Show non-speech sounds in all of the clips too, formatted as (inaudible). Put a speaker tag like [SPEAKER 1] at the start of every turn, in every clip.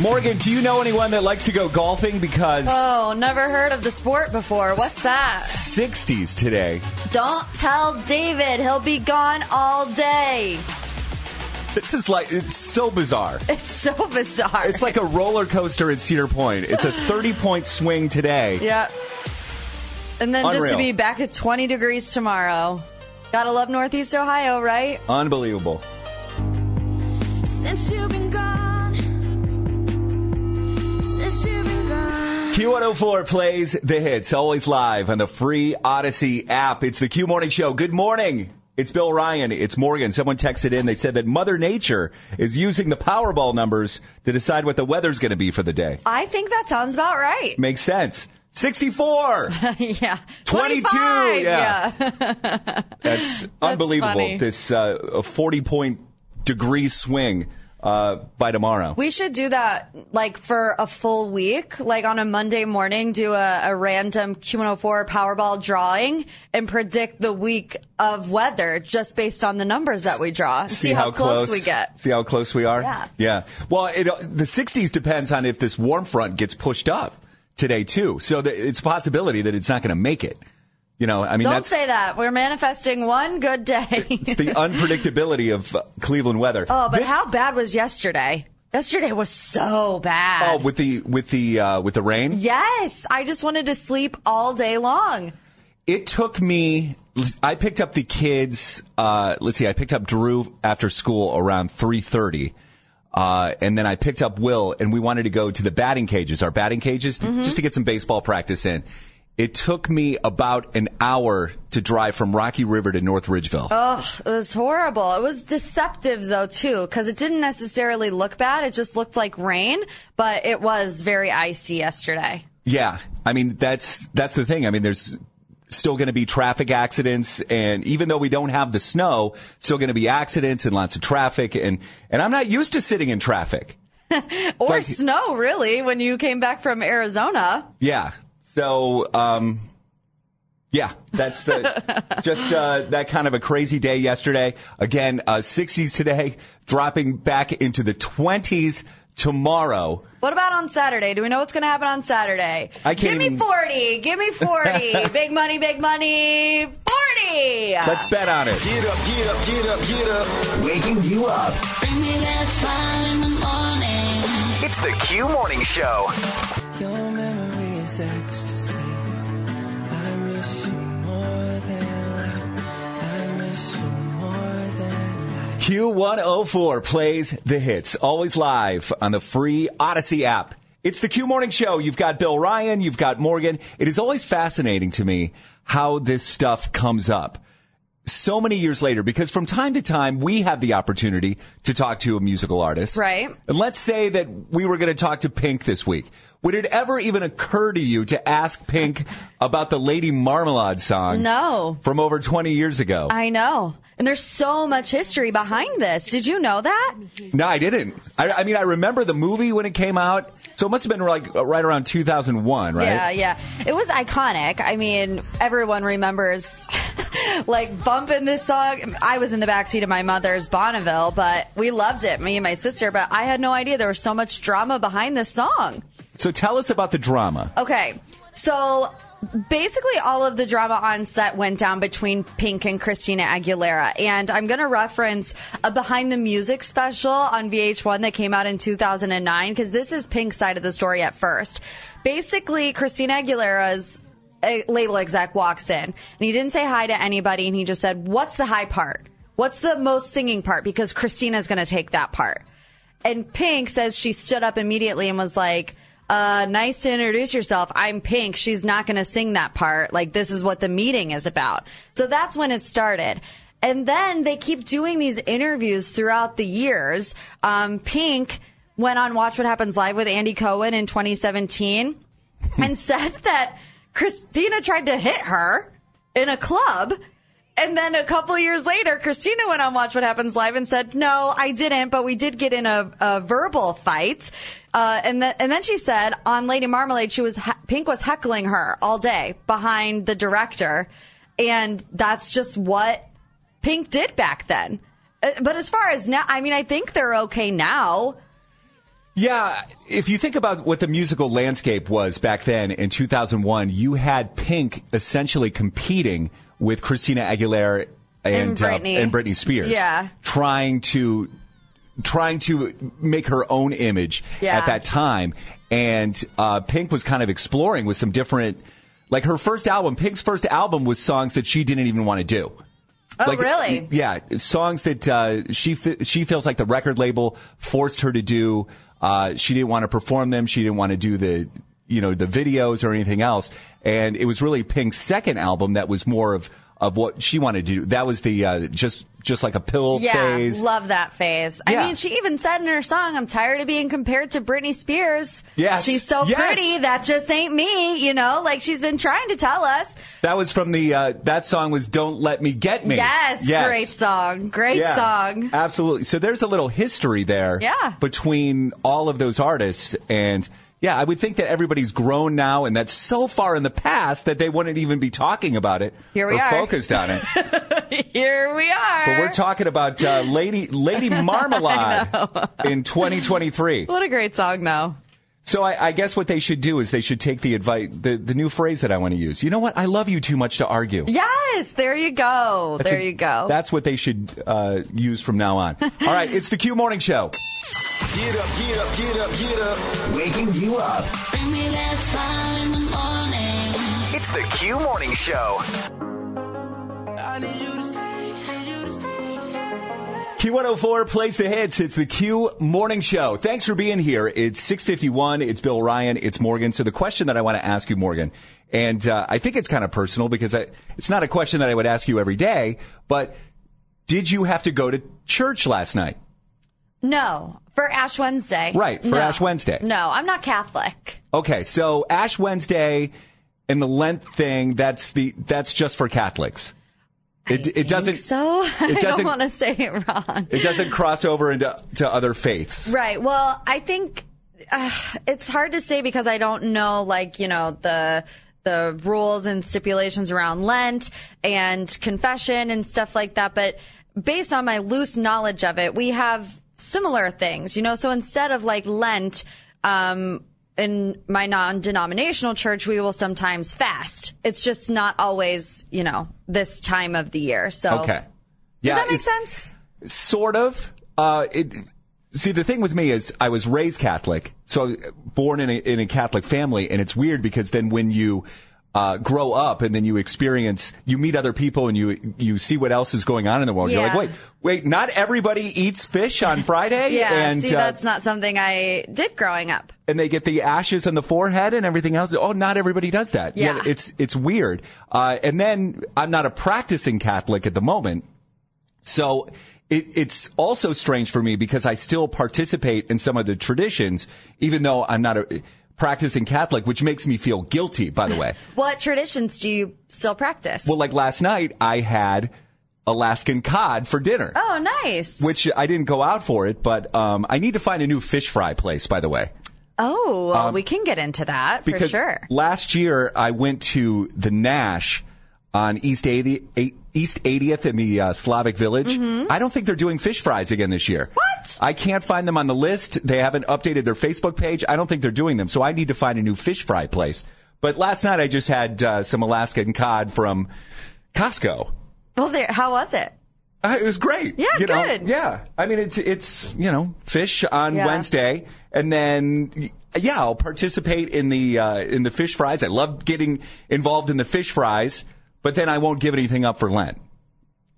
[SPEAKER 1] Morgan, do you know anyone that likes to go golfing? Because
[SPEAKER 2] Oh, never heard of the sport before. What's that?
[SPEAKER 1] 60s today.
[SPEAKER 2] Don't tell David. He'll be gone all day.
[SPEAKER 1] This is like, it's so bizarre. (laughs)
[SPEAKER 2] It's so bizarre.
[SPEAKER 1] It's like a roller coaster at Cedar Point. It's a (laughs) 30 point swing today.
[SPEAKER 2] yeah. And then just to be back at 20 degrees tomorrow. Gotta love Northeast Ohio, right?
[SPEAKER 1] Unbelievable.
[SPEAKER 3] Since you've been
[SPEAKER 1] Q104 plays the hits, always live on the free Audacy app. It's the Q Morning Show. Good morning. It's Bill Ryan. It's Morgan. Someone texted in. They said that Mother Nature is using the Powerball numbers to decide what the weather's going to be for the day.
[SPEAKER 2] I think that sounds about right.
[SPEAKER 1] Makes sense. 64, (laughs)
[SPEAKER 2] yeah.
[SPEAKER 1] 22.
[SPEAKER 2] 25,
[SPEAKER 1] Yeah. (laughs) That's unbelievable.
[SPEAKER 2] funny.
[SPEAKER 1] This uh, 40 point degree swing uh, by tomorrow.
[SPEAKER 2] We should do that like for a full week, like on a Monday morning, do a, a random Q104 Powerball drawing and predict the week of weather just based on the numbers that we draw. See, how, close, we get.
[SPEAKER 1] See how close we are?
[SPEAKER 2] Yeah.
[SPEAKER 1] Yeah. Well, it, the 60s depends on if this warm front gets pushed up today, too. So the, it's a possibility that it's not going to make it. You know, I mean,
[SPEAKER 2] Don't say that. We're manifesting one good day. (laughs)
[SPEAKER 1] it's the unpredictability of uh, Cleveland weather.
[SPEAKER 2] oh, but
[SPEAKER 1] Thi-
[SPEAKER 2] how bad was yesterday? Yesterday was so bad.
[SPEAKER 1] Oh, with the with the uh, with the rain.
[SPEAKER 2] yes, I just wanted to sleep all day long.
[SPEAKER 1] It took me. I picked up the kids. Uh, let's see. I picked up Drew after school around three thirty. Uh, and then I picked up Will, and we wanted to go to the batting cages, our batting cages,
[SPEAKER 2] Mm-hmm.
[SPEAKER 1] just to get some baseball practice in. It took me about an hour to drive from Rocky River to North Ridgeville.
[SPEAKER 2] Ugh, it was horrible. It was deceptive though too, because it didn't necessarily look bad. It just looked like rain, but it was very icy yesterday.
[SPEAKER 1] Yeah, I mean that's that's the thing. I mean, there's still going to be traffic accidents, and even though we don't have the snow, still going to be accidents and lots of traffic. And and I'm not used to sitting in traffic. (laughs)
[SPEAKER 2] Or
[SPEAKER 1] Like-
[SPEAKER 2] snow, really, when you came back from Arizona.
[SPEAKER 1] Yeah. So, um, yeah, that's uh, (laughs) just uh, that kind of a crazy day yesterday. Again, uh, 60s today, dropping back into the 20s tomorrow.
[SPEAKER 2] What about on Saturday? Do we know what's going to happen on Saturday?
[SPEAKER 1] I can't
[SPEAKER 2] Give me
[SPEAKER 1] even-
[SPEAKER 2] 40. Give me 40. (laughs) big money, big money. 40.
[SPEAKER 1] Let's bet on it.
[SPEAKER 4] Get up, get up, get up, get up. Waking you up.
[SPEAKER 3] Bring me that smile in the morning.
[SPEAKER 4] It's the Q Morning Show.
[SPEAKER 5] Your memory is ecstasy.
[SPEAKER 1] Q104 plays the hits, always live on the free Audacy app. It's the Q Morning Show. You've got Bill Ryan, you've got Morgan. It is always fascinating to me how this stuff comes up. so many years later, because from time to time we have the opportunity to talk to a musical artist.
[SPEAKER 2] Right.
[SPEAKER 1] And let's say that we were going to talk to Pink this week. Would it ever even occur to you to ask Pink about the Lady Marmalade song?
[SPEAKER 2] No.
[SPEAKER 1] From over 20 years ago?
[SPEAKER 2] I know. And there's so much history behind this. Did you know that?
[SPEAKER 1] no, I didn't. I, I mean, I remember the movie when it came out. So it must have been like uh, right around 2001, right?
[SPEAKER 2] Yeah, yeah. It was iconic. I mean, everyone remembers (laughs) like bumping this song. I was in the backseat of my mother's Bonneville, but we loved it, me and my sister, but I had no idea there was so much drama behind this song.
[SPEAKER 1] So tell us about the drama.
[SPEAKER 2] Okay. So basically all of the drama on set went down between Pink and Christina Aguilera. And I'm going to reference a behind the music special on VH1 that came out in 2009 because this is Pink's side of the story at first. Basically, Christina Aguilera's uh, label exec walks in and he didn't say hi to anybody and he just said, what's the high part? What's the most singing part? Because Christina's going to take that part. And Pink says she stood up immediately and was like, uh, nice to introduce yourself. I'm Pink. She's not going to sing that part. Like, this is what the meeting is about. So that's when it started. And then they keep doing these interviews throughout the years. Um, Pink went on Watch What Happens Live with Andy Cohen in 2017 and (laughs) said that Christina tried to hit her in a club. And then a couple years later, Christina went on Watch What Happens Live and said, "No, I didn't, but we did get in a, a verbal fight." Uh, and then and then she said on Lady Marmalade, she was he- Pink was heckling her all day behind the director, and that's just what Pink did back then. Uh, But as far as now, I mean, I think they're okay now.
[SPEAKER 1] Yeah, if you think about what the musical landscape was back then in 2001, you had Pink essentially competing with Christina Aguilera and
[SPEAKER 2] And Britney.
[SPEAKER 1] Uh, and Britney Spears.
[SPEAKER 2] Yeah.
[SPEAKER 1] trying to trying to make her own image
[SPEAKER 2] Yeah.
[SPEAKER 1] at that time, and uh, Pink was kind of exploring with some different. Like her first album, Pink's first album was songs that she didn't even want to do.
[SPEAKER 2] Oh, really?
[SPEAKER 1] Yeah, songs that uh, she fe- she feels like the record label forced her to do. Uh, she didn't want to perform them. She didn't want to do the you know the videos or anything else. And it was really Pink's second album that was more of of what she wanted to do. That was the uh, just just like a pill
[SPEAKER 2] Yeah,
[SPEAKER 1] phase.
[SPEAKER 2] love that phase.
[SPEAKER 1] Yeah.
[SPEAKER 2] I mean, she even said in her song, "I'm tired of being compared to Britney Spears."
[SPEAKER 1] Yes.
[SPEAKER 2] she's so
[SPEAKER 1] Yes.
[SPEAKER 2] pretty. That just ain't me. You know, like she's been trying to tell us.
[SPEAKER 1] that was from the uh, that song was "Don't Let Me Get Me."
[SPEAKER 2] Yes, great song, great
[SPEAKER 1] Yeah,
[SPEAKER 2] song.
[SPEAKER 1] Absolutely. So there's a little history there
[SPEAKER 2] Yeah.
[SPEAKER 1] between all of those artists. And yeah, I would think that everybody's grown now and that's so far in the past that they wouldn't even be talking about it
[SPEAKER 2] Here we are.
[SPEAKER 1] focused on it. (laughs)
[SPEAKER 2] Here we are.
[SPEAKER 1] but we're talking about uh, Lady Lady (laughs) Marmalade (laughs) in 2023.
[SPEAKER 2] what a great song, though.
[SPEAKER 1] So I, I guess what they should do is they should take the advice, the, the new phrase that I want to use. You know what? I love you too much to argue.
[SPEAKER 2] Yes, there you go.
[SPEAKER 1] That's
[SPEAKER 2] there
[SPEAKER 1] a-
[SPEAKER 2] you go.
[SPEAKER 1] That's what they should uh, use from now on. All right, it's the Q Morning Show.
[SPEAKER 4] Get up, get up, get up, get up. Waking you up.
[SPEAKER 3] Bring me that smile in the morning.
[SPEAKER 4] It's the Q Morning Show.
[SPEAKER 5] I need you to stay, you to stay.
[SPEAKER 1] Q104 plays the hits. It's the Q Morning Show. Thanks for being here. It's 651. It's Bill Ryan. It's Morgan. So the question that I want to ask you, Morgan, and uh, I think it's kind of personal because I, it's not a question that I would ask you every day, but did you have to go to church last night?
[SPEAKER 2] no for Ash Wednesday.
[SPEAKER 1] Right, for
[SPEAKER 2] No.
[SPEAKER 1] Ash Wednesday.
[SPEAKER 2] No, I'm not Catholic.
[SPEAKER 1] Okay, so Ash Wednesday and the Lent thing, that's the, that's just for Catholics. It, it doesn't,
[SPEAKER 2] So (laughs) I don't
[SPEAKER 1] doesn't-
[SPEAKER 2] want to say it wrong.
[SPEAKER 1] it doesn't cross over into to other faiths.
[SPEAKER 2] Right. Well, I think uh, it's hard to say because I don't know, like you know the the rules and stipulations around Lent and confession and stuff like that. But based on my loose knowledge of it, we have similar things. You know, so instead of like Lent. Um, in my non-denominational church, we will sometimes fast. It's just not always, you know, this time of the year. So,
[SPEAKER 1] Okay.
[SPEAKER 2] does
[SPEAKER 1] Yeah,
[SPEAKER 2] that make sense?
[SPEAKER 1] Sort of. Uh, it, see, the thing with me is I was raised Catholic, so I was born in a, in a Catholic family, and it's weird because then when you uh, grow up and then you experience, you meet other people and you you see what else is going on in the world. You're like, wait, wait, not everybody eats fish on Friday, (laughs)
[SPEAKER 2] Yeah,
[SPEAKER 1] and
[SPEAKER 2] see,
[SPEAKER 1] uh,
[SPEAKER 2] that's not something I did growing up.
[SPEAKER 1] and they get the ashes on the forehead and everything else. Oh, not everybody does that.
[SPEAKER 2] Yeah.
[SPEAKER 1] it's it's weird. Uh, and then I'm not a practicing Catholic at the moment, so it, it's also strange for me because I still participate in some of the traditions, even though I'm not a practicing Catholic, which makes me feel guilty. By the way, (laughs)
[SPEAKER 2] What traditions do you still practice?
[SPEAKER 1] well, like last night, I had Alaskan cod for dinner.
[SPEAKER 2] oh, nice.
[SPEAKER 1] Which I didn't go out for it, but um, I need to find a new fish fry place. By the way,
[SPEAKER 2] oh, well, we can get into that for
[SPEAKER 1] Um, because
[SPEAKER 2] sure.
[SPEAKER 1] last year I went to the Nash on East 80, East 80th in the uh, Slavic Village. I don't think they're doing fish fries again this year.
[SPEAKER 2] Mm-hmm. What?
[SPEAKER 1] I can't find them on the list. They haven't updated their Facebook page. I don't think they're doing them. So I need to find a new fish fry place. But last night I just had uh, some Alaskan cod from Costco.
[SPEAKER 2] Well, there. How was it?
[SPEAKER 1] Uh, it was great.
[SPEAKER 2] Yeah,
[SPEAKER 1] you know?
[SPEAKER 2] good.
[SPEAKER 1] Yeah, I mean it's it's you know fish on
[SPEAKER 2] Yeah.
[SPEAKER 1] Wednesday, and then yeah, I'll participate in the uh, in the fish fries. I love getting involved in the fish fries, but then I won't give anything up for Lent.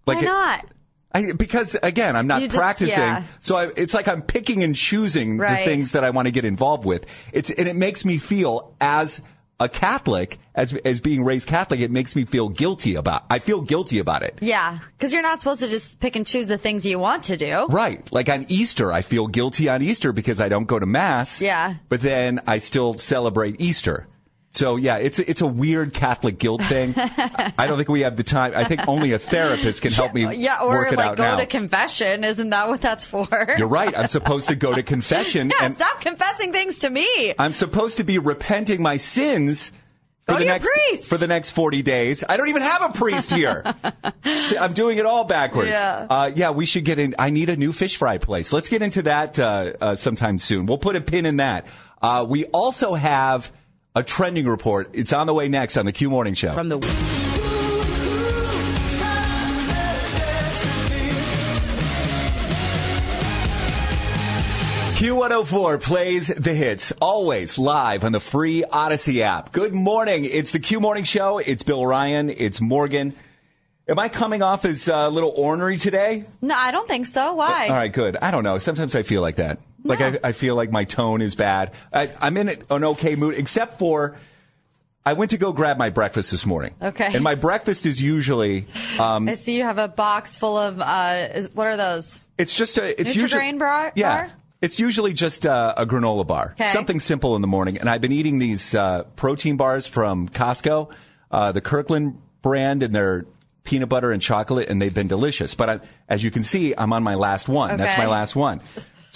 [SPEAKER 2] Why
[SPEAKER 1] it-
[SPEAKER 2] not?
[SPEAKER 1] I, because again, I'm not
[SPEAKER 2] just-
[SPEAKER 1] practicing,
[SPEAKER 2] yeah.
[SPEAKER 1] so I, it's like I'm picking and choosing
[SPEAKER 2] Right.
[SPEAKER 1] the things that I want to get involved with. It's and it makes me feel as a Catholic, as as being raised Catholic, it makes me feel guilty about. I feel guilty about it.
[SPEAKER 2] Yeah, because you're not supposed to just pick and choose the things you want to do.
[SPEAKER 1] Right. Like on Easter, I feel guilty on Easter because I don't go to mass.
[SPEAKER 2] Yeah.
[SPEAKER 1] But then I still celebrate Easter. So yeah, it's a, it's a weird Catholic guilt thing. I don't think we have the time. I think only a therapist can help me (laughs)
[SPEAKER 2] Yeah, or
[SPEAKER 1] work it
[SPEAKER 2] like
[SPEAKER 1] out
[SPEAKER 2] go
[SPEAKER 1] now.
[SPEAKER 2] to confession. Isn't that what that's for?
[SPEAKER 1] You're right. I'm supposed to go to confession (laughs)
[SPEAKER 2] Yeah,
[SPEAKER 1] and
[SPEAKER 2] stop confessing things to me.
[SPEAKER 1] I'm supposed to be repenting my sins for
[SPEAKER 2] Go
[SPEAKER 1] the next
[SPEAKER 2] priest.
[SPEAKER 1] for the next 40 days. I don't even have a priest here. See, (laughs) I'm doing it all backwards.
[SPEAKER 2] Yeah.
[SPEAKER 1] Uh, yeah, we should get in. I need a new fish fry place. Let's get into that uh, uh, sometime soon. We'll put a pin in that. Uh, we also have a trending report. It's on the way next on the Q Morning Show.
[SPEAKER 6] From the
[SPEAKER 1] Q104 plays the hits, always live on the free Audacy app. Good morning. It's the Q Morning Show. It's Bill Ryan. It's Morgan. Am I coming off as uh, a little ornery today?
[SPEAKER 2] No, I don't think so. Why?
[SPEAKER 1] All right, good. I don't know. Sometimes I feel like that. Like I, I feel like my tone is bad. I, I'm in an okay mood, except for I went to go grab my breakfast this morning.
[SPEAKER 2] Okay.
[SPEAKER 1] And my breakfast is usually um,
[SPEAKER 2] I see you have a box full of uh, is, what are those?
[SPEAKER 1] It's just a. It's usually
[SPEAKER 2] bar-
[SPEAKER 1] Yeah.
[SPEAKER 2] bar?
[SPEAKER 1] It's usually just uh, a granola bar,
[SPEAKER 2] Okay.
[SPEAKER 1] something simple in the morning. And I've been eating these uh, protein bars from Costco, uh, the Kirkland brand, and they're peanut butter and chocolate, and they've been delicious. But I, as you can see, I'm on my last one. That's my last one.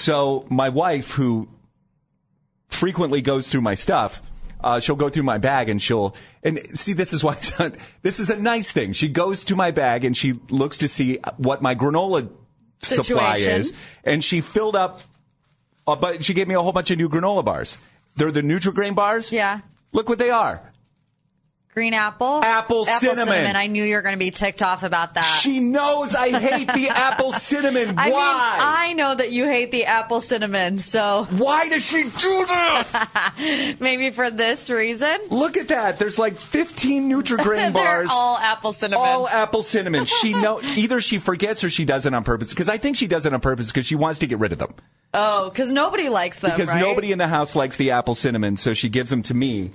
[SPEAKER 1] So my wife, who frequently goes through my stuff. Uh, she'll go through my bag and she'll and see this is why not, this is a nice thing. She goes to my bag and she looks to see what my granola supply is, and she filled up. Uh, but she gave me a whole bunch of new granola bars. They're the Nutri-Grain bars.
[SPEAKER 2] Yeah.
[SPEAKER 1] Look what they are.
[SPEAKER 2] Green apple.
[SPEAKER 1] Apple cinnamon.
[SPEAKER 2] I knew you were going to be ticked off about that.
[SPEAKER 1] She knows I hate the (laughs) apple cinnamon. Why?
[SPEAKER 2] I mean, I know that you hate the apple cinnamon, so
[SPEAKER 1] Why does she do that? (laughs)
[SPEAKER 2] maybe for this reason.
[SPEAKER 1] Look at that. There's like 15 Nutri-Grain (laughs)
[SPEAKER 2] They're
[SPEAKER 1] bars.
[SPEAKER 2] all apple cinnamon.
[SPEAKER 1] all apple cinnamon. She know either she forgets or she does it on purpose. Because I think she does it on purpose because she wants to get rid of them.
[SPEAKER 2] oh, because nobody likes them.
[SPEAKER 1] Because
[SPEAKER 2] right?
[SPEAKER 1] nobody in the house likes the apple cinnamon, so she gives them to me.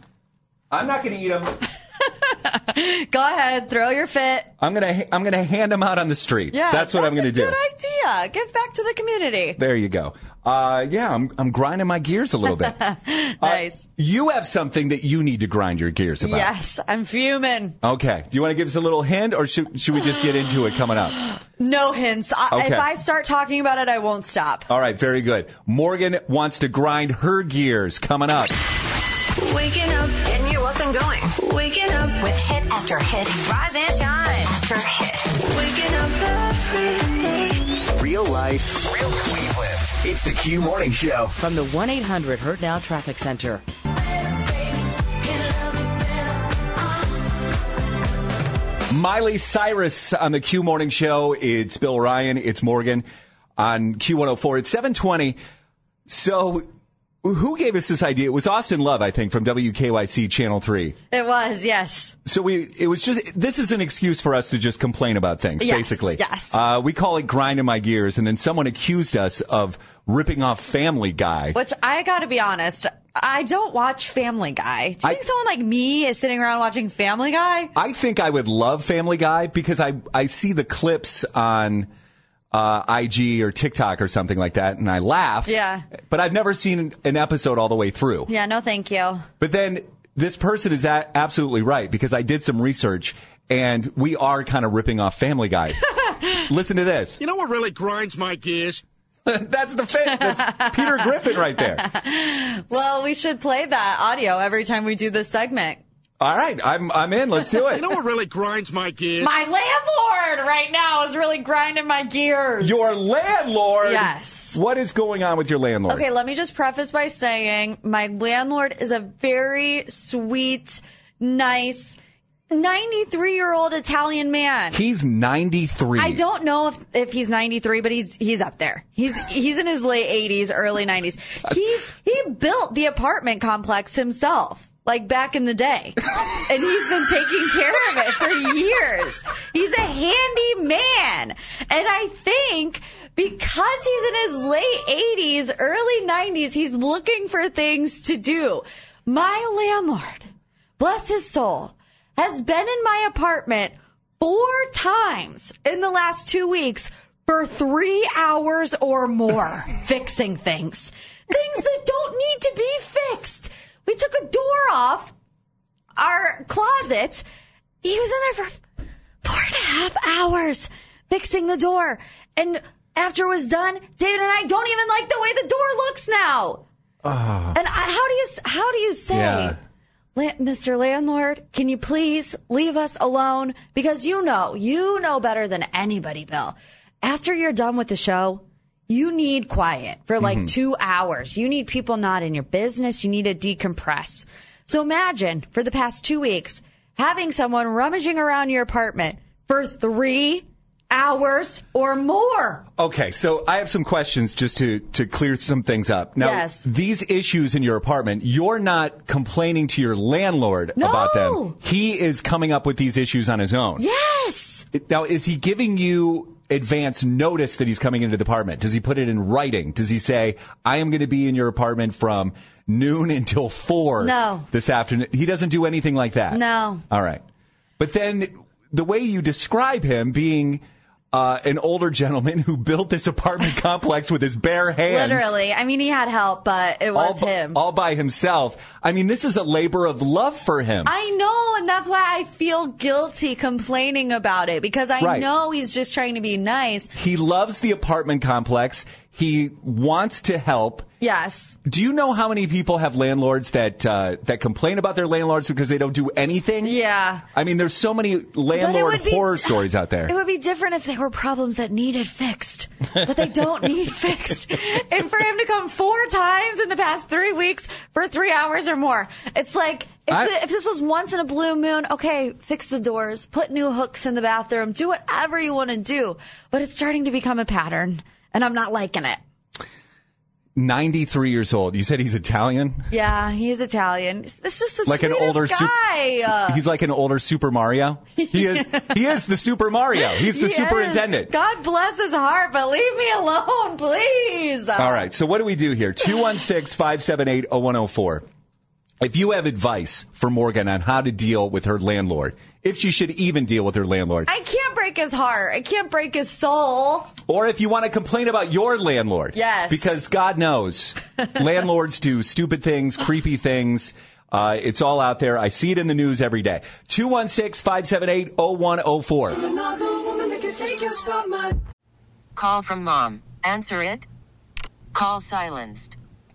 [SPEAKER 1] I'm not going to eat them. (laughs)
[SPEAKER 2] Go ahead, throw your fit.
[SPEAKER 1] I'm gonna I'm gonna hand them out on the street.
[SPEAKER 2] Yeah,
[SPEAKER 1] that's what I'm gonna
[SPEAKER 2] a
[SPEAKER 1] do.
[SPEAKER 2] Good idea. Give back to the community.
[SPEAKER 1] There you go. Uh, yeah, I'm I'm grinding my gears a little bit. (laughs)
[SPEAKER 2] nice.
[SPEAKER 1] you have something that you need to grind your gears about.
[SPEAKER 2] yes, I'm fuming.
[SPEAKER 1] Okay. Do you want to give us a little hint, or should should we just get into it coming up? (gasps)
[SPEAKER 2] No hints. I,
[SPEAKER 1] Okay.
[SPEAKER 2] If I start talking about it, I won't stop.
[SPEAKER 1] All right. Very good. Morgan wants to grind her gears coming up.
[SPEAKER 7] Waking up, getting you up and going. Waking up with hit after hit. Rise and shine after hit. Waking up every day.
[SPEAKER 4] Real life, real Cleveland. It's the Q Morning Show.
[SPEAKER 6] from the 1 800 Hurt Now Traffic Center.
[SPEAKER 1] Miley Cyrus on the Q Morning Show. It's Bill Ryan. It's Morgan on Q104. It's 720. So Who gave us this idea? It was Austin Love, I think, from WKYC Channel 3.
[SPEAKER 2] It was, yes.
[SPEAKER 1] So we, it was just, this is an excuse for us to just complain about things,
[SPEAKER 2] Yes,
[SPEAKER 1] basically.
[SPEAKER 2] yes.
[SPEAKER 1] Uh, we call it grinding my gears, and then someone accused us of ripping off Family Guy.
[SPEAKER 2] Which I gotta be honest, I don't watch Family Guy. Do you
[SPEAKER 1] I-
[SPEAKER 2] think someone like me is sitting around watching Family Guy?
[SPEAKER 1] I think I would love Family Guy because I, I see the clips on uh, IG or TikTok or something like that, and I laugh.
[SPEAKER 2] Yeah.
[SPEAKER 1] But I've never seen an episode all the way through.
[SPEAKER 2] Yeah, no thank you.
[SPEAKER 1] But then this person is a- absolutely right because I did some research and we are kind of ripping off Family Guy. (laughs) Listen to this.
[SPEAKER 8] You know what really grinds my gears? (laughs)
[SPEAKER 1] That's the fa- that's Peter Griffin right there. (laughs)
[SPEAKER 2] Well, we should play that audio every time we do this segment.
[SPEAKER 1] All right, I'm I'm in. Let's do (laughs) it.
[SPEAKER 8] You know what really grinds my gears?
[SPEAKER 2] My landlord right now is really grinding my gears.
[SPEAKER 1] Your landlord.
[SPEAKER 2] Yes.
[SPEAKER 1] What is going on with your landlord?
[SPEAKER 2] Okay, let me just preface by saying my landlord is a very sweet, nice, 93 year old Italian man.
[SPEAKER 1] He's 93.
[SPEAKER 2] I don't know if, if he's 93, but he's he's up there. He's he's in his late 80s, early 90s. He he built the apartment complex himself, like back in the day, and he's been taking care of it for years. He's a handy man, and I think because he's in his late 80s, early 90s, he's looking for things to do. My landlord, bless his soul, has been in my apartment four times in the last two weeks for three hours or more fixing things. Things that don't need to be fixed. We took a door off our closet. He was in there for four and a half hours fixing the door. And after it was done, David and I don't even like the way the door looks now. Ah. And I, how do you how do you say,
[SPEAKER 1] Yeah.
[SPEAKER 2] Mr. Landlord, can you please leave us alone? Because you know, you know better than anybody, Bill. After you're done with the show, you need quiet for like mm-hmm. two hours. You need people not in your business. You need to decompress. So imagine for the past two weeks having someone rummaging around your apartment for three hours or more.
[SPEAKER 1] Okay, so I have some questions just to to clear some things up. Now,
[SPEAKER 2] Yes.
[SPEAKER 1] these issues in your apartment, you're not complaining to your landlord
[SPEAKER 2] No.
[SPEAKER 1] about them. He is coming up with these issues on his own.
[SPEAKER 2] Yes.
[SPEAKER 1] Now, is he giving you advance notice that he's coming into the apartment? Does he put it in writing? Does he say, "I am going to be in your apartment from noon until 4
[SPEAKER 2] No.
[SPEAKER 1] this afternoon"? He doesn't do anything like that.
[SPEAKER 2] No.
[SPEAKER 1] All right. But then the way you describe him being uh, an older gentleman who built this apartment (laughs) complex with his bare hands.
[SPEAKER 2] Literally. I mean, he had help, but it was
[SPEAKER 1] all,
[SPEAKER 2] him.
[SPEAKER 1] all by himself. I mean, this is a labor of love for him.
[SPEAKER 2] I know, and that's why I feel guilty complaining about it because I
[SPEAKER 1] Right.
[SPEAKER 2] know he's just trying to be nice.
[SPEAKER 1] he loves the apartment complex. He wants to help.
[SPEAKER 2] Yes.
[SPEAKER 1] Do you know how many people have landlords that uh, that complain about their landlords because they don't do anything?
[SPEAKER 2] Yeah.
[SPEAKER 1] I mean, there's so many landlord
[SPEAKER 2] be-
[SPEAKER 1] horror (laughs) stories out there.
[SPEAKER 2] It would be different if they were problems that needed fixed, but they don't need (laughs) fixed. And for him to come four times in the past three weeks for three hours or more, it's like if,
[SPEAKER 1] I-
[SPEAKER 2] the- if this was once in a blue moon, okay, fix the doors, put new hooks in the bathroom, do whatever you want to do. But it's starting to become a pattern, and I'm not liking it.
[SPEAKER 1] 93 years old. You said he's Italian?
[SPEAKER 2] Yeah, he's Italian. This is the
[SPEAKER 1] like an older
[SPEAKER 2] guy.
[SPEAKER 1] He's like an older Super Mario. He is he is the Super Mario. He's the (laughs)
[SPEAKER 2] Yes.
[SPEAKER 1] superintendent.
[SPEAKER 2] God bless his heart, but leave me alone, please.
[SPEAKER 1] All right. So what do we do here? 216-578-0104. If you have advice for Morgan on how to deal with her landlord, if she should even deal with her landlord,
[SPEAKER 2] I can't break his heart. I can't break his soul.
[SPEAKER 1] or if you want to complain about your landlord.
[SPEAKER 2] Yes.
[SPEAKER 1] Because God knows, (laughs) landlords do stupid things, creepy things. Uh, it's all out there. I see it in the news every day. 216-578-0104.
[SPEAKER 9] Call from mom. Answer it. Call silenced.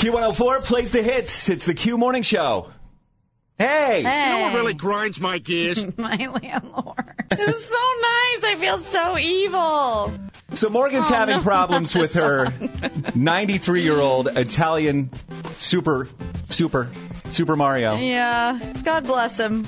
[SPEAKER 1] Q104 plays the hits. It's the Q Morning Show. Hey!
[SPEAKER 8] You know what really grinds my gears? (laughs)
[SPEAKER 2] My landlord. It's so nice. I feel so evil.
[SPEAKER 1] So Morgan's
[SPEAKER 2] Oh,
[SPEAKER 1] having
[SPEAKER 2] no,
[SPEAKER 1] problems (laughs) with her 93 year old Italian super, super, Super Mario.
[SPEAKER 2] Yeah. God bless him.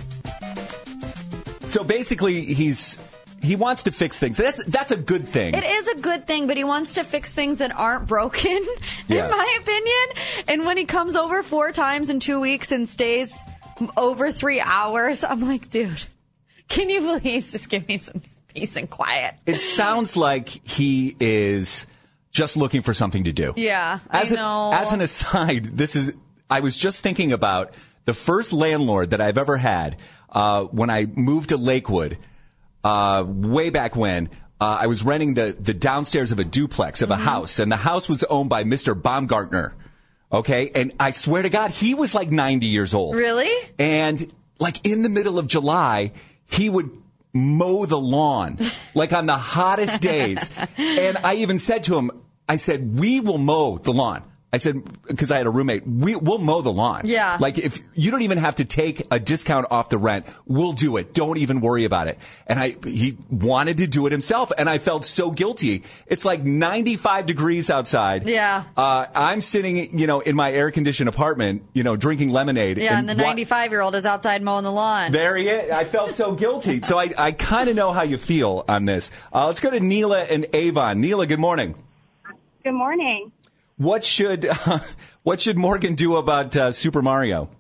[SPEAKER 1] So basically, he's he wants to fix things. That's that's a good thing.
[SPEAKER 2] It is a good thing, but he wants to fix things that aren't broken, (laughs)
[SPEAKER 1] Yeah.
[SPEAKER 2] in my opinion. And when he comes over four times in two weeks and stays over three hours, I'm like, dude, can you please just give me some peace and quiet?
[SPEAKER 1] It sounds like he is just looking for something to do.
[SPEAKER 2] Yeah,
[SPEAKER 1] As,
[SPEAKER 2] I
[SPEAKER 1] a-
[SPEAKER 2] know.
[SPEAKER 1] as an aside, this is I was just thinking about the first landlord that I've ever had uh, when I moved to Lakewood, uh, way back when. Uh, I was renting the the downstairs of a duplex of a
[SPEAKER 2] Mm-hmm.
[SPEAKER 1] house, and the house was owned by Mr. Baumgartner. Okay, and I swear to God, he was like ninety years old.
[SPEAKER 2] Really?
[SPEAKER 1] And like in the middle of July, he would mow the lawn (laughs) like on the hottest days. And I even said to him, I said, we will mow the lawn. I said, because I had a roommate, we, we'll mow the lawn.
[SPEAKER 2] Yeah.
[SPEAKER 1] Like if you don't even have to take a discount off the rent, we'll do it. Don't even worry about it. And I, he wanted to do it himself. And I felt so guilty. It's like 95 degrees outside.
[SPEAKER 2] Yeah.
[SPEAKER 1] Uh, I'm sitting, you know, in my air conditioned apartment, you know, drinking lemonade.
[SPEAKER 2] Yeah, and the
[SPEAKER 1] wa-
[SPEAKER 2] 95 year old is outside mowing the lawn.
[SPEAKER 1] there he is. I felt so guilty. So I, I kind of know how you feel on this. Uh, let's go to Neela and Avon. Neela, good morning.
[SPEAKER 10] Good morning.
[SPEAKER 1] What should (laughs) what should Morgan do about uh, Super Mario?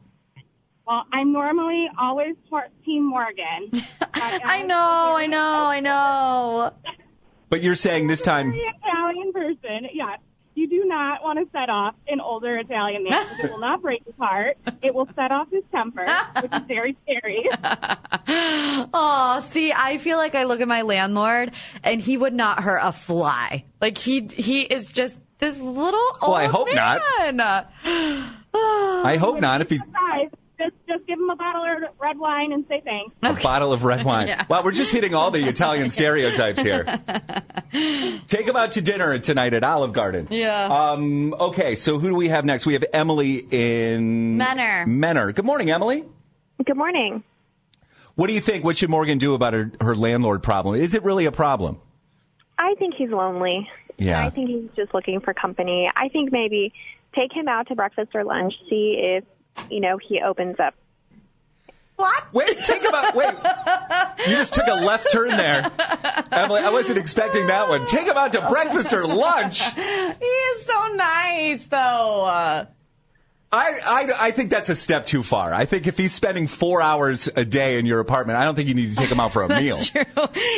[SPEAKER 10] Well, I'm normally always for Team Morgan. (laughs)
[SPEAKER 2] I know, I know, I (laughs) know.
[SPEAKER 1] But you're saying this time,
[SPEAKER 10] Italian person. Yeah. You do not want to set off an older Italian man it will not break his heart. It will set off his temper, which is very scary.
[SPEAKER 2] Oh, see, I feel like I look at my landlord and he would not hurt a fly. Like he he is just this little old
[SPEAKER 1] Well, I hope not.
[SPEAKER 2] not. (gasps)
[SPEAKER 1] I hope not. If he's
[SPEAKER 10] Guys, just just give him a bottle of red wine and say thanks.
[SPEAKER 1] a bottle of red wine. (laughs)
[SPEAKER 10] Yeah.
[SPEAKER 1] Wow, we're just hitting all the Italian stereotypes here. (laughs) Take him out to dinner tonight at Olive Garden.
[SPEAKER 2] Yeah.
[SPEAKER 1] Um, okay, so who do we have next? We have Emily in
[SPEAKER 2] Mentor.
[SPEAKER 1] Mentor. Good morning, Emily.
[SPEAKER 11] Good morning.
[SPEAKER 1] What do you think? What should Morgan do about her, her landlord problem? Is it really a problem?
[SPEAKER 11] I think he's lonely.
[SPEAKER 1] Yeah.
[SPEAKER 11] I think he's just looking for company. I think maybe take him out to breakfast or lunch, see if, you know, he opens up.
[SPEAKER 2] What?
[SPEAKER 1] Wait, take him out. Wait. You just took a left turn there. Emily, I wasn't expecting that one. Take him out to breakfast or lunch.
[SPEAKER 2] He is so nice, though. Uh,
[SPEAKER 1] I, I, I think that's a step too far. I think if he's spending four hours a day in your apartment, I don't think you need to take him out for a (laughs) meal.
[SPEAKER 2] True.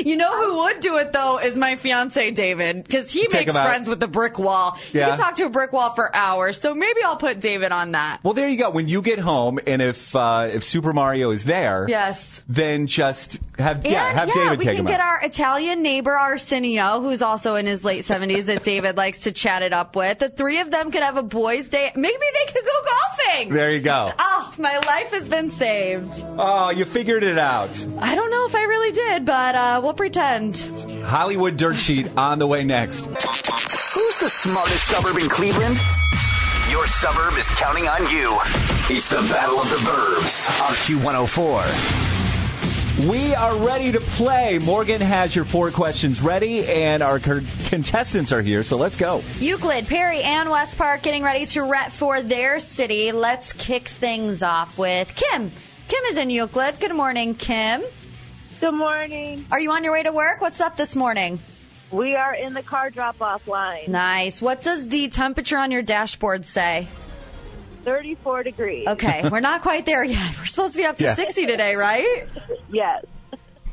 [SPEAKER 2] You know who would do it though is my fiance David because he
[SPEAKER 1] Take
[SPEAKER 2] makes friends with the brick wall.
[SPEAKER 1] Yeah.
[SPEAKER 2] You can talk to a brick wall for hours, so maybe I'll put David on that.
[SPEAKER 1] Well, there you go. When you get home, and if uh, if Super Mario is there,
[SPEAKER 2] Yes.
[SPEAKER 1] then just have yeah
[SPEAKER 2] And,
[SPEAKER 1] have David
[SPEAKER 2] we
[SPEAKER 1] take
[SPEAKER 2] can
[SPEAKER 1] him
[SPEAKER 2] get
[SPEAKER 1] out.
[SPEAKER 2] our Italian neighbor Arsenio, who's also in his late seventies, that David likes to chat it up with. The three of them could have a boys' day. Maybe they could go golfing.
[SPEAKER 1] There you go.
[SPEAKER 2] Oh, my life has been saved.
[SPEAKER 1] Oh, you figured it out.
[SPEAKER 2] I don't know if I really did, but uh, we'll pretend.
[SPEAKER 1] Hollywood Dirt Sheet on the way next.
[SPEAKER 4] Who's the smartest suburb in Cleveland? Your suburb is counting on you. It's the Battle of the Burbs on Q104.
[SPEAKER 1] We are ready to play. Morgan has your four questions ready, and our contestants are here, so let's go.
[SPEAKER 2] Euclid, Perry, and West Park getting ready to rep for their city. Let's kick things off with Kim. Kim is in Euclid. Good morning, Kim.
[SPEAKER 12] Good morning.
[SPEAKER 2] Are you on your way to work? What's up this morning?
[SPEAKER 12] We are in the car drop off line.
[SPEAKER 2] Nice. What does the temperature on your dashboard say?
[SPEAKER 12] 34 degrees.
[SPEAKER 2] Okay, we're not quite there yet. We're supposed to be up to
[SPEAKER 1] Yeah.
[SPEAKER 2] 60 today, right?
[SPEAKER 12] Yes.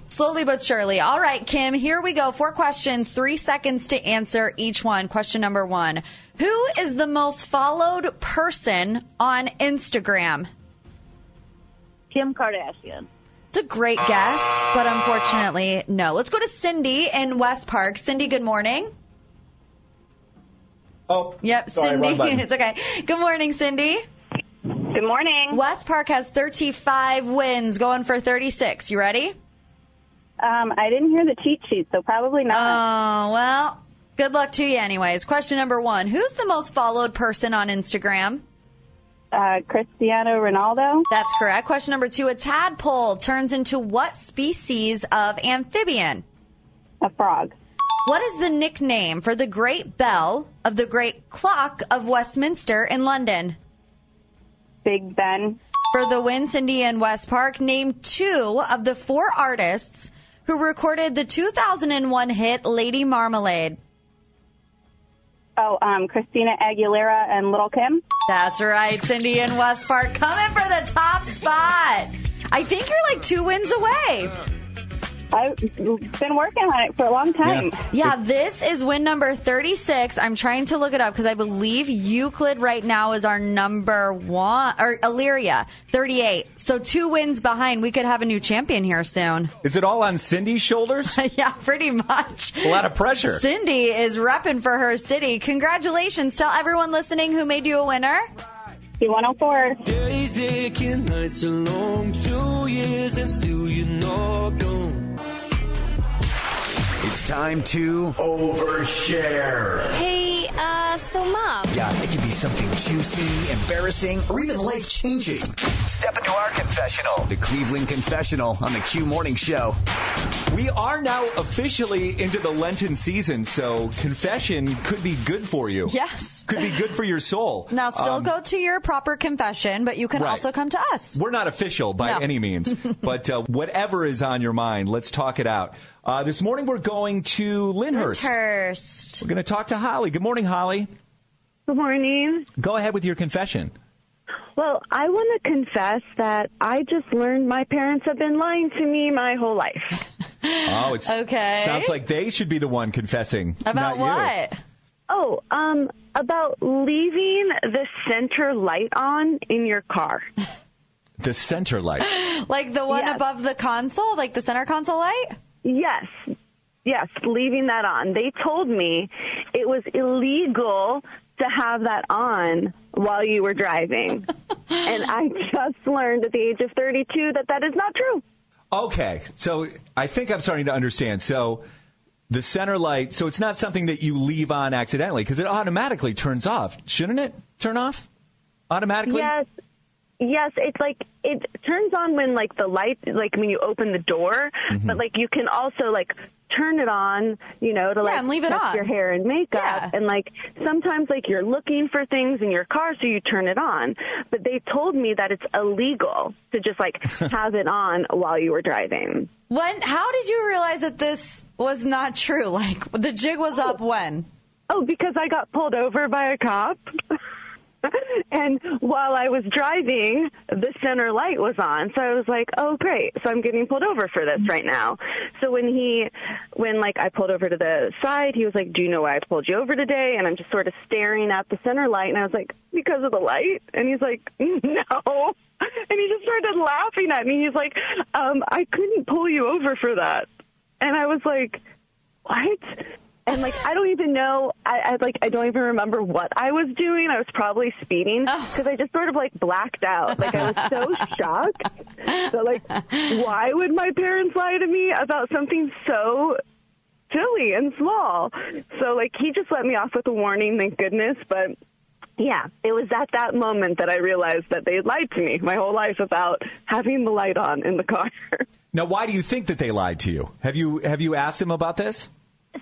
[SPEAKER 2] Slowly but surely. All right, Kim, here we go. Four questions, three seconds to answer each one. Question number one Who is the most followed person on Instagram?
[SPEAKER 12] Kim Kardashian.
[SPEAKER 2] It's a great guess, but unfortunately, no. Let's go to Cindy in West Park. Cindy, good morning.
[SPEAKER 1] Oh,
[SPEAKER 2] Yep,
[SPEAKER 1] sorry,
[SPEAKER 2] Cindy.
[SPEAKER 1] wrong button. (laughs)
[SPEAKER 2] it's okay. Good morning, Cindy.
[SPEAKER 11] Good morning.
[SPEAKER 2] West Park has 35 wins, going for 36. You ready?
[SPEAKER 11] Um, I didn't hear the cheat sheet, so probably not.
[SPEAKER 2] Oh, well, good luck to you, anyways. Question number one Who's the most followed person on Instagram?
[SPEAKER 11] Uh, Cristiano Ronaldo.
[SPEAKER 2] That's correct. Question number two A tadpole turns into what species of amphibian?
[SPEAKER 11] A frog.
[SPEAKER 2] What is the nickname for the Great Bell of the Great Clock of Westminster in London?
[SPEAKER 11] Big Ben.
[SPEAKER 2] For the win, Cindy and West Park, name two of the four artists who recorded the 2001 hit Lady Marmalade.
[SPEAKER 11] Oh, um, Christina Aguilera and Lil' Kim.
[SPEAKER 2] That's right, Cindy and West Park coming for the top spot. I think you're like two wins away.
[SPEAKER 11] I've been working on it for a long time.
[SPEAKER 2] Yeah, this is win number 36. I'm trying to look it up because I believe Euclid right now is our number one, or Elyria, 38. So two wins behind. We could have a new champion here soon.
[SPEAKER 1] Is it all on Cindy's shoulders? (laughs)
[SPEAKER 2] yeah, pretty much.
[SPEAKER 1] A lot of pressure.
[SPEAKER 2] Cindy is repping for her city. Congratulations. Tell everyone listening who made you a winner.
[SPEAKER 11] C104.
[SPEAKER 5] Days aching, nights are long, two years and still you're not gone.
[SPEAKER 4] It's time to overshare.
[SPEAKER 13] Hey, uh, so mom.
[SPEAKER 14] Yeah, it can be something juicy, embarrassing, or even life changing. Step into our confessional.
[SPEAKER 4] The Cleveland Confessional on the Q Morning Show.
[SPEAKER 1] We are now officially into the Lenten season, so confession could be good for you.
[SPEAKER 2] Yes.
[SPEAKER 1] Could be good for your soul.
[SPEAKER 2] Now, still
[SPEAKER 1] Um,
[SPEAKER 2] go to your proper confession, but you can
[SPEAKER 1] Right.
[SPEAKER 2] also come to us.
[SPEAKER 1] We're not official by
[SPEAKER 2] No.
[SPEAKER 1] any means, (laughs) but uh, whatever is on your mind, let's talk it out. Uh, this morning we're going to Lyndhurst.
[SPEAKER 2] Lyndhurst.
[SPEAKER 1] We're going to talk to Holly. Good morning, Holly.
[SPEAKER 15] Good morning.
[SPEAKER 1] Go ahead with your confession.
[SPEAKER 15] Well, I want to confess that I just learned my parents have been lying to me my whole life. (laughs)
[SPEAKER 1] Oh, it's
[SPEAKER 2] Okay.
[SPEAKER 1] Sounds like they should be the one confessing.
[SPEAKER 2] About
[SPEAKER 1] not you.
[SPEAKER 2] what?
[SPEAKER 15] Oh, um, about leaving the center light on in your car.
[SPEAKER 1] The center light. (laughs)
[SPEAKER 2] Like the one
[SPEAKER 15] Yes.
[SPEAKER 2] above the console, like the center console light?
[SPEAKER 15] Yes. Yes, leaving that on. They told me it was illegal to have that on while you were driving. (laughs) and I just learned at the age of 32 that that is not true.
[SPEAKER 1] Okay, so I think I'm starting to understand. So the center light, so it's not something that you leave on accidentally because it automatically turns off. Shouldn't it turn off automatically?
[SPEAKER 15] Yes. Yes, it's like it turns on when like the light like when you open the door,
[SPEAKER 1] Mm-hmm.
[SPEAKER 15] but like you can also like turn it on, you know, to like
[SPEAKER 2] and leave it on.
[SPEAKER 15] your hair and makeup
[SPEAKER 2] Yeah.
[SPEAKER 15] and like sometimes like you're looking for things in your car so you turn it on. But they told me that it's illegal to just like (laughs) have it on while you were driving.
[SPEAKER 2] When? How did you realize that this was not true? (laughs) Like the jig was up when?
[SPEAKER 15] Oh, because I got pulled over by a cop. (laughs) (laughs) and while I was driving, the center light was on. So I was like, "Oh, great. So I'm getting pulled over for this right now." So when he when like I pulled over to the side, he was like, "Do you know why I pulled you over today?" And I'm just sort of staring at the center light and I was like, "Because of the light?" And he's like, (laughs) "No." And he just started laughing at me. He's like, um, "I couldn't pull you over for that." And I was like, "What?" And like I don't even know. I, I like I don't even remember what I was doing. I was probably speeding because I just sort of like blacked out. Like I was so (laughs) shocked. So like, why would my parents lie to me about something so silly and small? So like he just let me off with a warning. Thank goodness. But yeah, it was at that moment that I realized that they had lied to me my whole life about having the light on in the car. (laughs)
[SPEAKER 1] Now, why do you think that they lied to you? Have you have you asked them about this?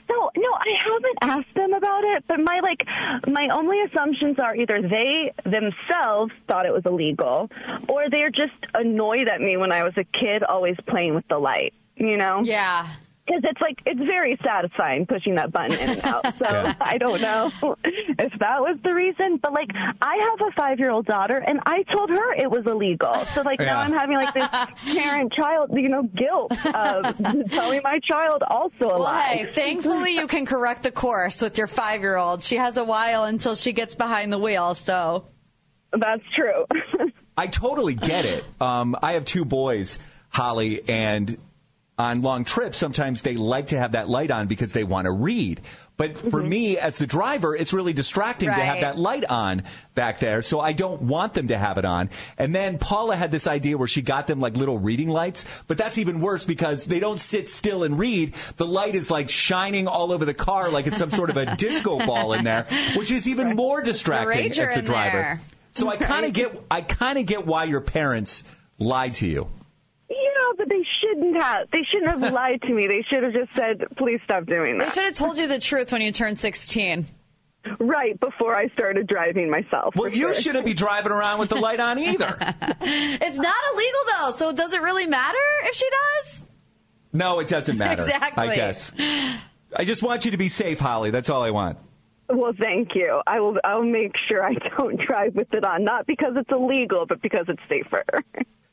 [SPEAKER 15] So no, I haven't asked them about it, but my like my only assumptions are either they themselves thought it was illegal, or they're just annoyed at me when I was a kid, always playing with the light. You know?
[SPEAKER 2] Yeah.
[SPEAKER 15] Because it's like it's very satisfying pushing that button in and out. So (laughs)
[SPEAKER 1] Yeah.
[SPEAKER 15] I don't know (laughs) if that was the reason. But like I have a five year old daughter and I told her it was illegal. So like now I'm having like this (laughs) parent child you know, guilt of telling my child also a
[SPEAKER 2] Well,
[SPEAKER 15] lie.
[SPEAKER 2] hey, thankfully you can correct the course with your five year old. She has a while until she gets behind the wheel, so.
[SPEAKER 15] That's true.
[SPEAKER 1] I totally get it. Um, I have two boys, Holly, and on long trips, sometimes they like to have that light on because they want to read. But for me, as the driver, it's really distracting to have
[SPEAKER 2] Mm-hmm.
[SPEAKER 1] That light on back there. So I don't want them to have it on. And then Paula had this idea where she got them like little reading lights, but that's even worse because they don't sit still and read. The light is like shining all over the car like it's some sort of a (laughs) disco ball in there, which is even more distracting as the driver.
[SPEAKER 2] there.
[SPEAKER 1] So I kind of get, I kind of get why your parents lied to you.
[SPEAKER 15] Yeah, but they shouldn't have. They shouldn't have (laughs) lied to me. They should have just said, "Please stop doing that."
[SPEAKER 2] They should have told you the truth when you turned 16.
[SPEAKER 15] Right before I started driving myself.
[SPEAKER 1] Well, you
[SPEAKER 15] sure.
[SPEAKER 1] shouldn't be driving around with the light on (laughs) either.
[SPEAKER 2] It's not illegal though, so does it really matter if she does?
[SPEAKER 1] No, it doesn't matter.
[SPEAKER 2] Exactly.
[SPEAKER 1] I guess. I just want you to be safe, Holly. That's all I want.
[SPEAKER 15] Well, thank you. I will. I'll make sure I don't (laughs) drive with it on, not because it's illegal, but because it's safer.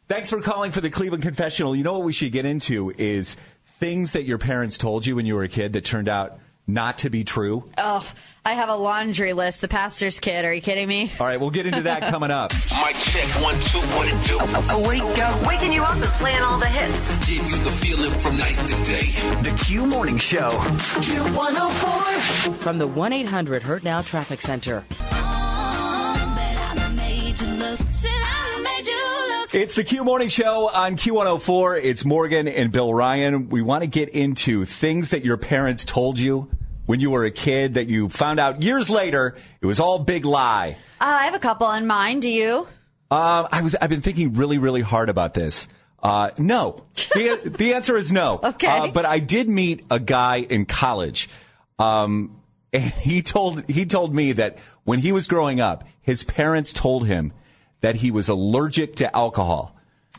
[SPEAKER 1] Thanks for calling for the Cleveland Confessional. You know what we should get into is things that your parents told you when you were a kid that turned out not to be true.
[SPEAKER 2] Oh, I have a laundry list. The pastor's kid. Are you kidding me?
[SPEAKER 1] All right, we'll get into that coming up. (laughs)
[SPEAKER 4] Mic check one, two, what? Uh, uh, wake up.
[SPEAKER 7] Waking you up and playing all the hits.
[SPEAKER 4] Give you the feeling from night to day. The Q Morning Show.
[SPEAKER 7] Q104.
[SPEAKER 6] From the 1 800 Hurt Now Traffic Center.
[SPEAKER 1] It's the Q Morning Show on Q104. It's Morgan and Bill Ryan. We want to get into things that your parents told you when you were a kid that you found out years later it was all big lie.
[SPEAKER 2] Uh, I have a couple in mind. Do you?
[SPEAKER 1] Um, I was. I've been thinking really, really hard about this. Uh, no, the, the answer is no. (laughs)
[SPEAKER 2] Okay.
[SPEAKER 1] Uh, but I did meet a guy in college, um, and he told he told me that when he was growing up, his parents told him that he was allergic to alcohol.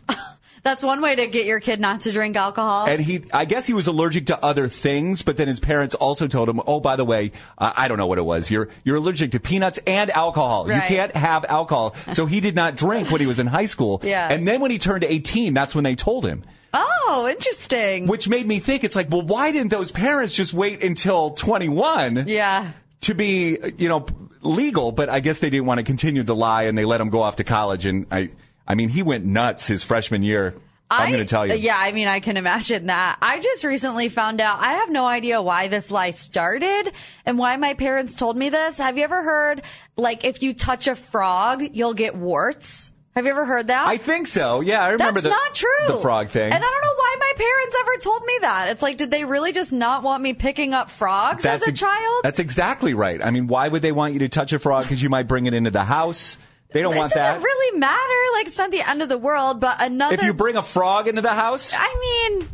[SPEAKER 1] (laughs)
[SPEAKER 2] That's one way to get your kid not to drink alcohol.
[SPEAKER 1] And he, I guess he was allergic to other things, but then his parents also told him, "Oh, by the way, uh, I don't know what it was. You're you're allergic to peanuts and alcohol. You can't have alcohol." So he did not drink when he was in high school. (laughs)
[SPEAKER 2] Yeah.
[SPEAKER 1] And then when he turned 18, that's when they told him.
[SPEAKER 2] oh, interesting.
[SPEAKER 1] Which made me think, it's like, well, why didn't those parents just wait until 21
[SPEAKER 2] yeah.
[SPEAKER 1] to be, you know, legal? But I guess they didn't want to continue the lie and they let him go off to college. And I, I mean, he went nuts his freshman year. I'm going to tell you.
[SPEAKER 2] Yeah, I mean, I can imagine that. I just recently found out. I have no idea why this lie started and why my parents told me this. Have you ever heard, like, if you touch a frog, you'll get warts? Have you ever heard that?
[SPEAKER 1] I think so. Yeah, I remember
[SPEAKER 2] That's
[SPEAKER 1] the,
[SPEAKER 2] not true.
[SPEAKER 1] the frog thing.
[SPEAKER 2] And I don't know why my parents ever told me that. It's like, did they really just not want me picking up frogs as a
[SPEAKER 1] ex-
[SPEAKER 2] child?
[SPEAKER 1] That's exactly right. I mean, why would they want you to touch a frog? Because you might bring it into the house. They don't
[SPEAKER 2] it
[SPEAKER 1] want
[SPEAKER 2] doesn't
[SPEAKER 1] that.
[SPEAKER 2] really matter. Like, it's not the end of the world, but another.
[SPEAKER 1] if you bring a frog into the house,
[SPEAKER 2] I mean,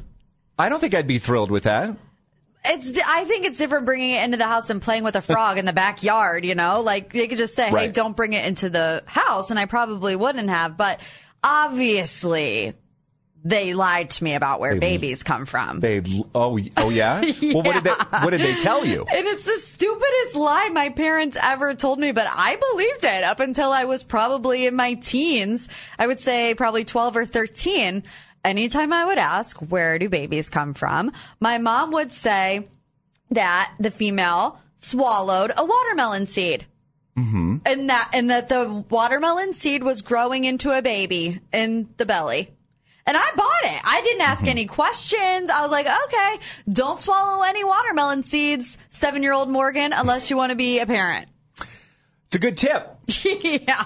[SPEAKER 1] I don't think I'd be thrilled with that.
[SPEAKER 2] It's. I think it's different bringing it into the house and playing with a frog in the backyard. You know, like they could just say, "Hey, don't bring it into the house," and I probably wouldn't have. But obviously, they lied to me about where
[SPEAKER 1] They-
[SPEAKER 2] babies come from.
[SPEAKER 1] They oh oh yeah. (laughs) Well, what did they what did they tell you? (laughs)
[SPEAKER 2] And it's the stupidest lie my parents ever told me, but I believed it up until I was probably in my teens. I would say probably 12 or 13. Anytime I would ask, where do babies come from? My mom would say that the female swallowed a watermelon seed.
[SPEAKER 1] Mm-hmm.
[SPEAKER 2] And that, and that the watermelon seed was growing into a baby in the belly. And I bought it. I didn't ask
[SPEAKER 1] Mm-hmm.
[SPEAKER 2] any questions. I was like, okay, don't swallow any watermelon seeds, seven year old Morgan, unless you want to be a parent.
[SPEAKER 1] It's a good tip. (laughs)
[SPEAKER 2] yeah.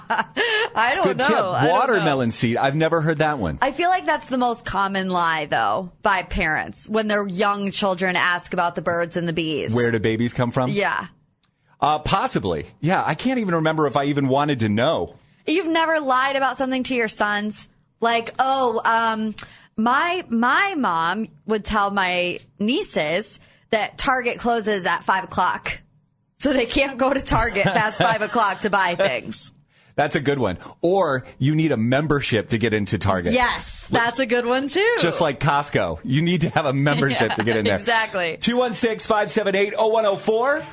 [SPEAKER 2] I don't know.
[SPEAKER 1] tip.
[SPEAKER 2] Don't know.
[SPEAKER 1] Watermelon seed. I've never heard that one.
[SPEAKER 2] I feel like that's the most common lie though by parents when their young children ask about the birds and the bees.
[SPEAKER 1] Where do babies come from?
[SPEAKER 2] Yeah.
[SPEAKER 1] Uh, possibly. Yeah, I can't even remember if I even wanted to know.
[SPEAKER 2] You've never lied about something to your sons? Like, oh, um, my, my mom would tell my nieces that Target closes at five o'clock. So they can't go to Target past (laughs) five o'clock to buy things.
[SPEAKER 1] That's a good one. Or you need a membership to get into Target.
[SPEAKER 2] Yes, that's a good one too.
[SPEAKER 1] Just like Costco. You need to have a membership to get in there. (laughs)
[SPEAKER 2] Exactly.
[SPEAKER 1] 216 578 0104.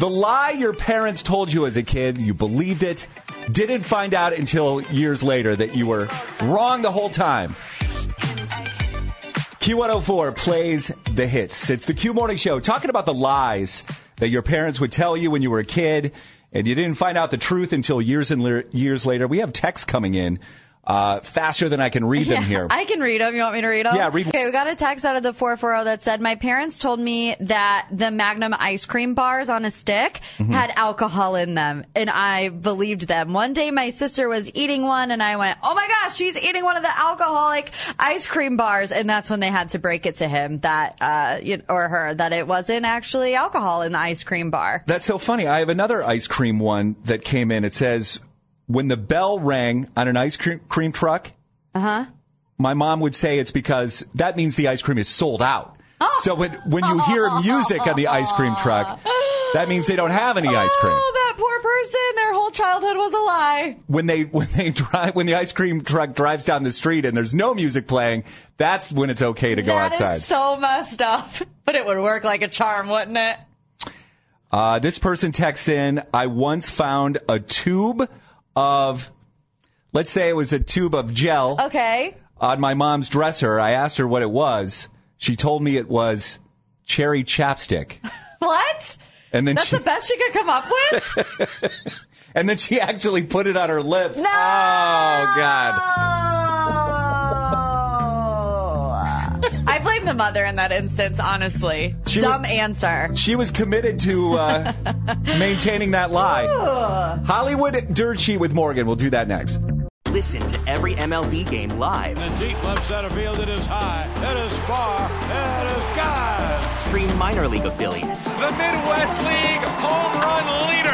[SPEAKER 1] The lie your parents told you as a kid, you believed it, didn't find out until years later that you were wrong the whole time. Q104 plays the hits. It's the Q Morning Show talking about the lies that your parents would tell you when you were a kid and you didn't find out the truth until years and le- years later. We have texts coming in uh, faster than I can read them
[SPEAKER 2] Yeah,
[SPEAKER 1] here.
[SPEAKER 2] I can read them. You want me to read them?
[SPEAKER 1] Yeah, read-
[SPEAKER 2] Okay, we got a text out of the 440 that said, My parents told me that the Magnum ice cream bars on a stick
[SPEAKER 1] Mhm.
[SPEAKER 2] had alcohol in them, and I believed them. One day, my sister was eating one, and I went, Oh my gosh, she's eating one of the alcoholic ice cream bars. And that's when they had to break it to him that, uh, you- or her, that it wasn't actually alcohol in the ice cream bar.
[SPEAKER 1] That's so funny. I have another ice cream one that came in. It says, when the bell rang on an ice cream, cream truck,
[SPEAKER 2] Uh huh.
[SPEAKER 1] my mom would say it's because that means the ice cream is sold out. Oh. So when, when you hear music on the ice cream truck, that means they don't have any ice cream.
[SPEAKER 2] Oh, that poor person. Their whole childhood was a lie.
[SPEAKER 1] When they when they drive when the ice cream truck drives down the street and there's no music playing, that's when it's okay to go
[SPEAKER 2] That
[SPEAKER 1] outside.
[SPEAKER 2] so messed up. (laughs) But it would work like a charm, wouldn't it?
[SPEAKER 1] Uh, this person texts in, I once found a tube of, let's say it was a tube of gel
[SPEAKER 2] Okay.
[SPEAKER 1] on my mom's dresser. I asked her what it was. She told me it was cherry chapstick. (laughs)
[SPEAKER 2] What?
[SPEAKER 1] And then
[SPEAKER 2] That's
[SPEAKER 1] she,
[SPEAKER 2] the best you could come up with? (laughs)
[SPEAKER 1] and then she actually put it on her lips.
[SPEAKER 2] No!
[SPEAKER 1] Oh, God.
[SPEAKER 2] The mother in that instance, honestly.
[SPEAKER 1] She
[SPEAKER 2] Dumb
[SPEAKER 1] was-
[SPEAKER 2] answer.
[SPEAKER 1] She was committed to uh, (laughs) maintaining that lie. Hollywood Dirt Sheet with Morgan. We'll do that next.
[SPEAKER 16] Listen to every MLB game live.
[SPEAKER 8] In the deep left center field, it is high, it is far, it is God.
[SPEAKER 16] Stream minor league affiliates
[SPEAKER 8] The Midwest League home run leader.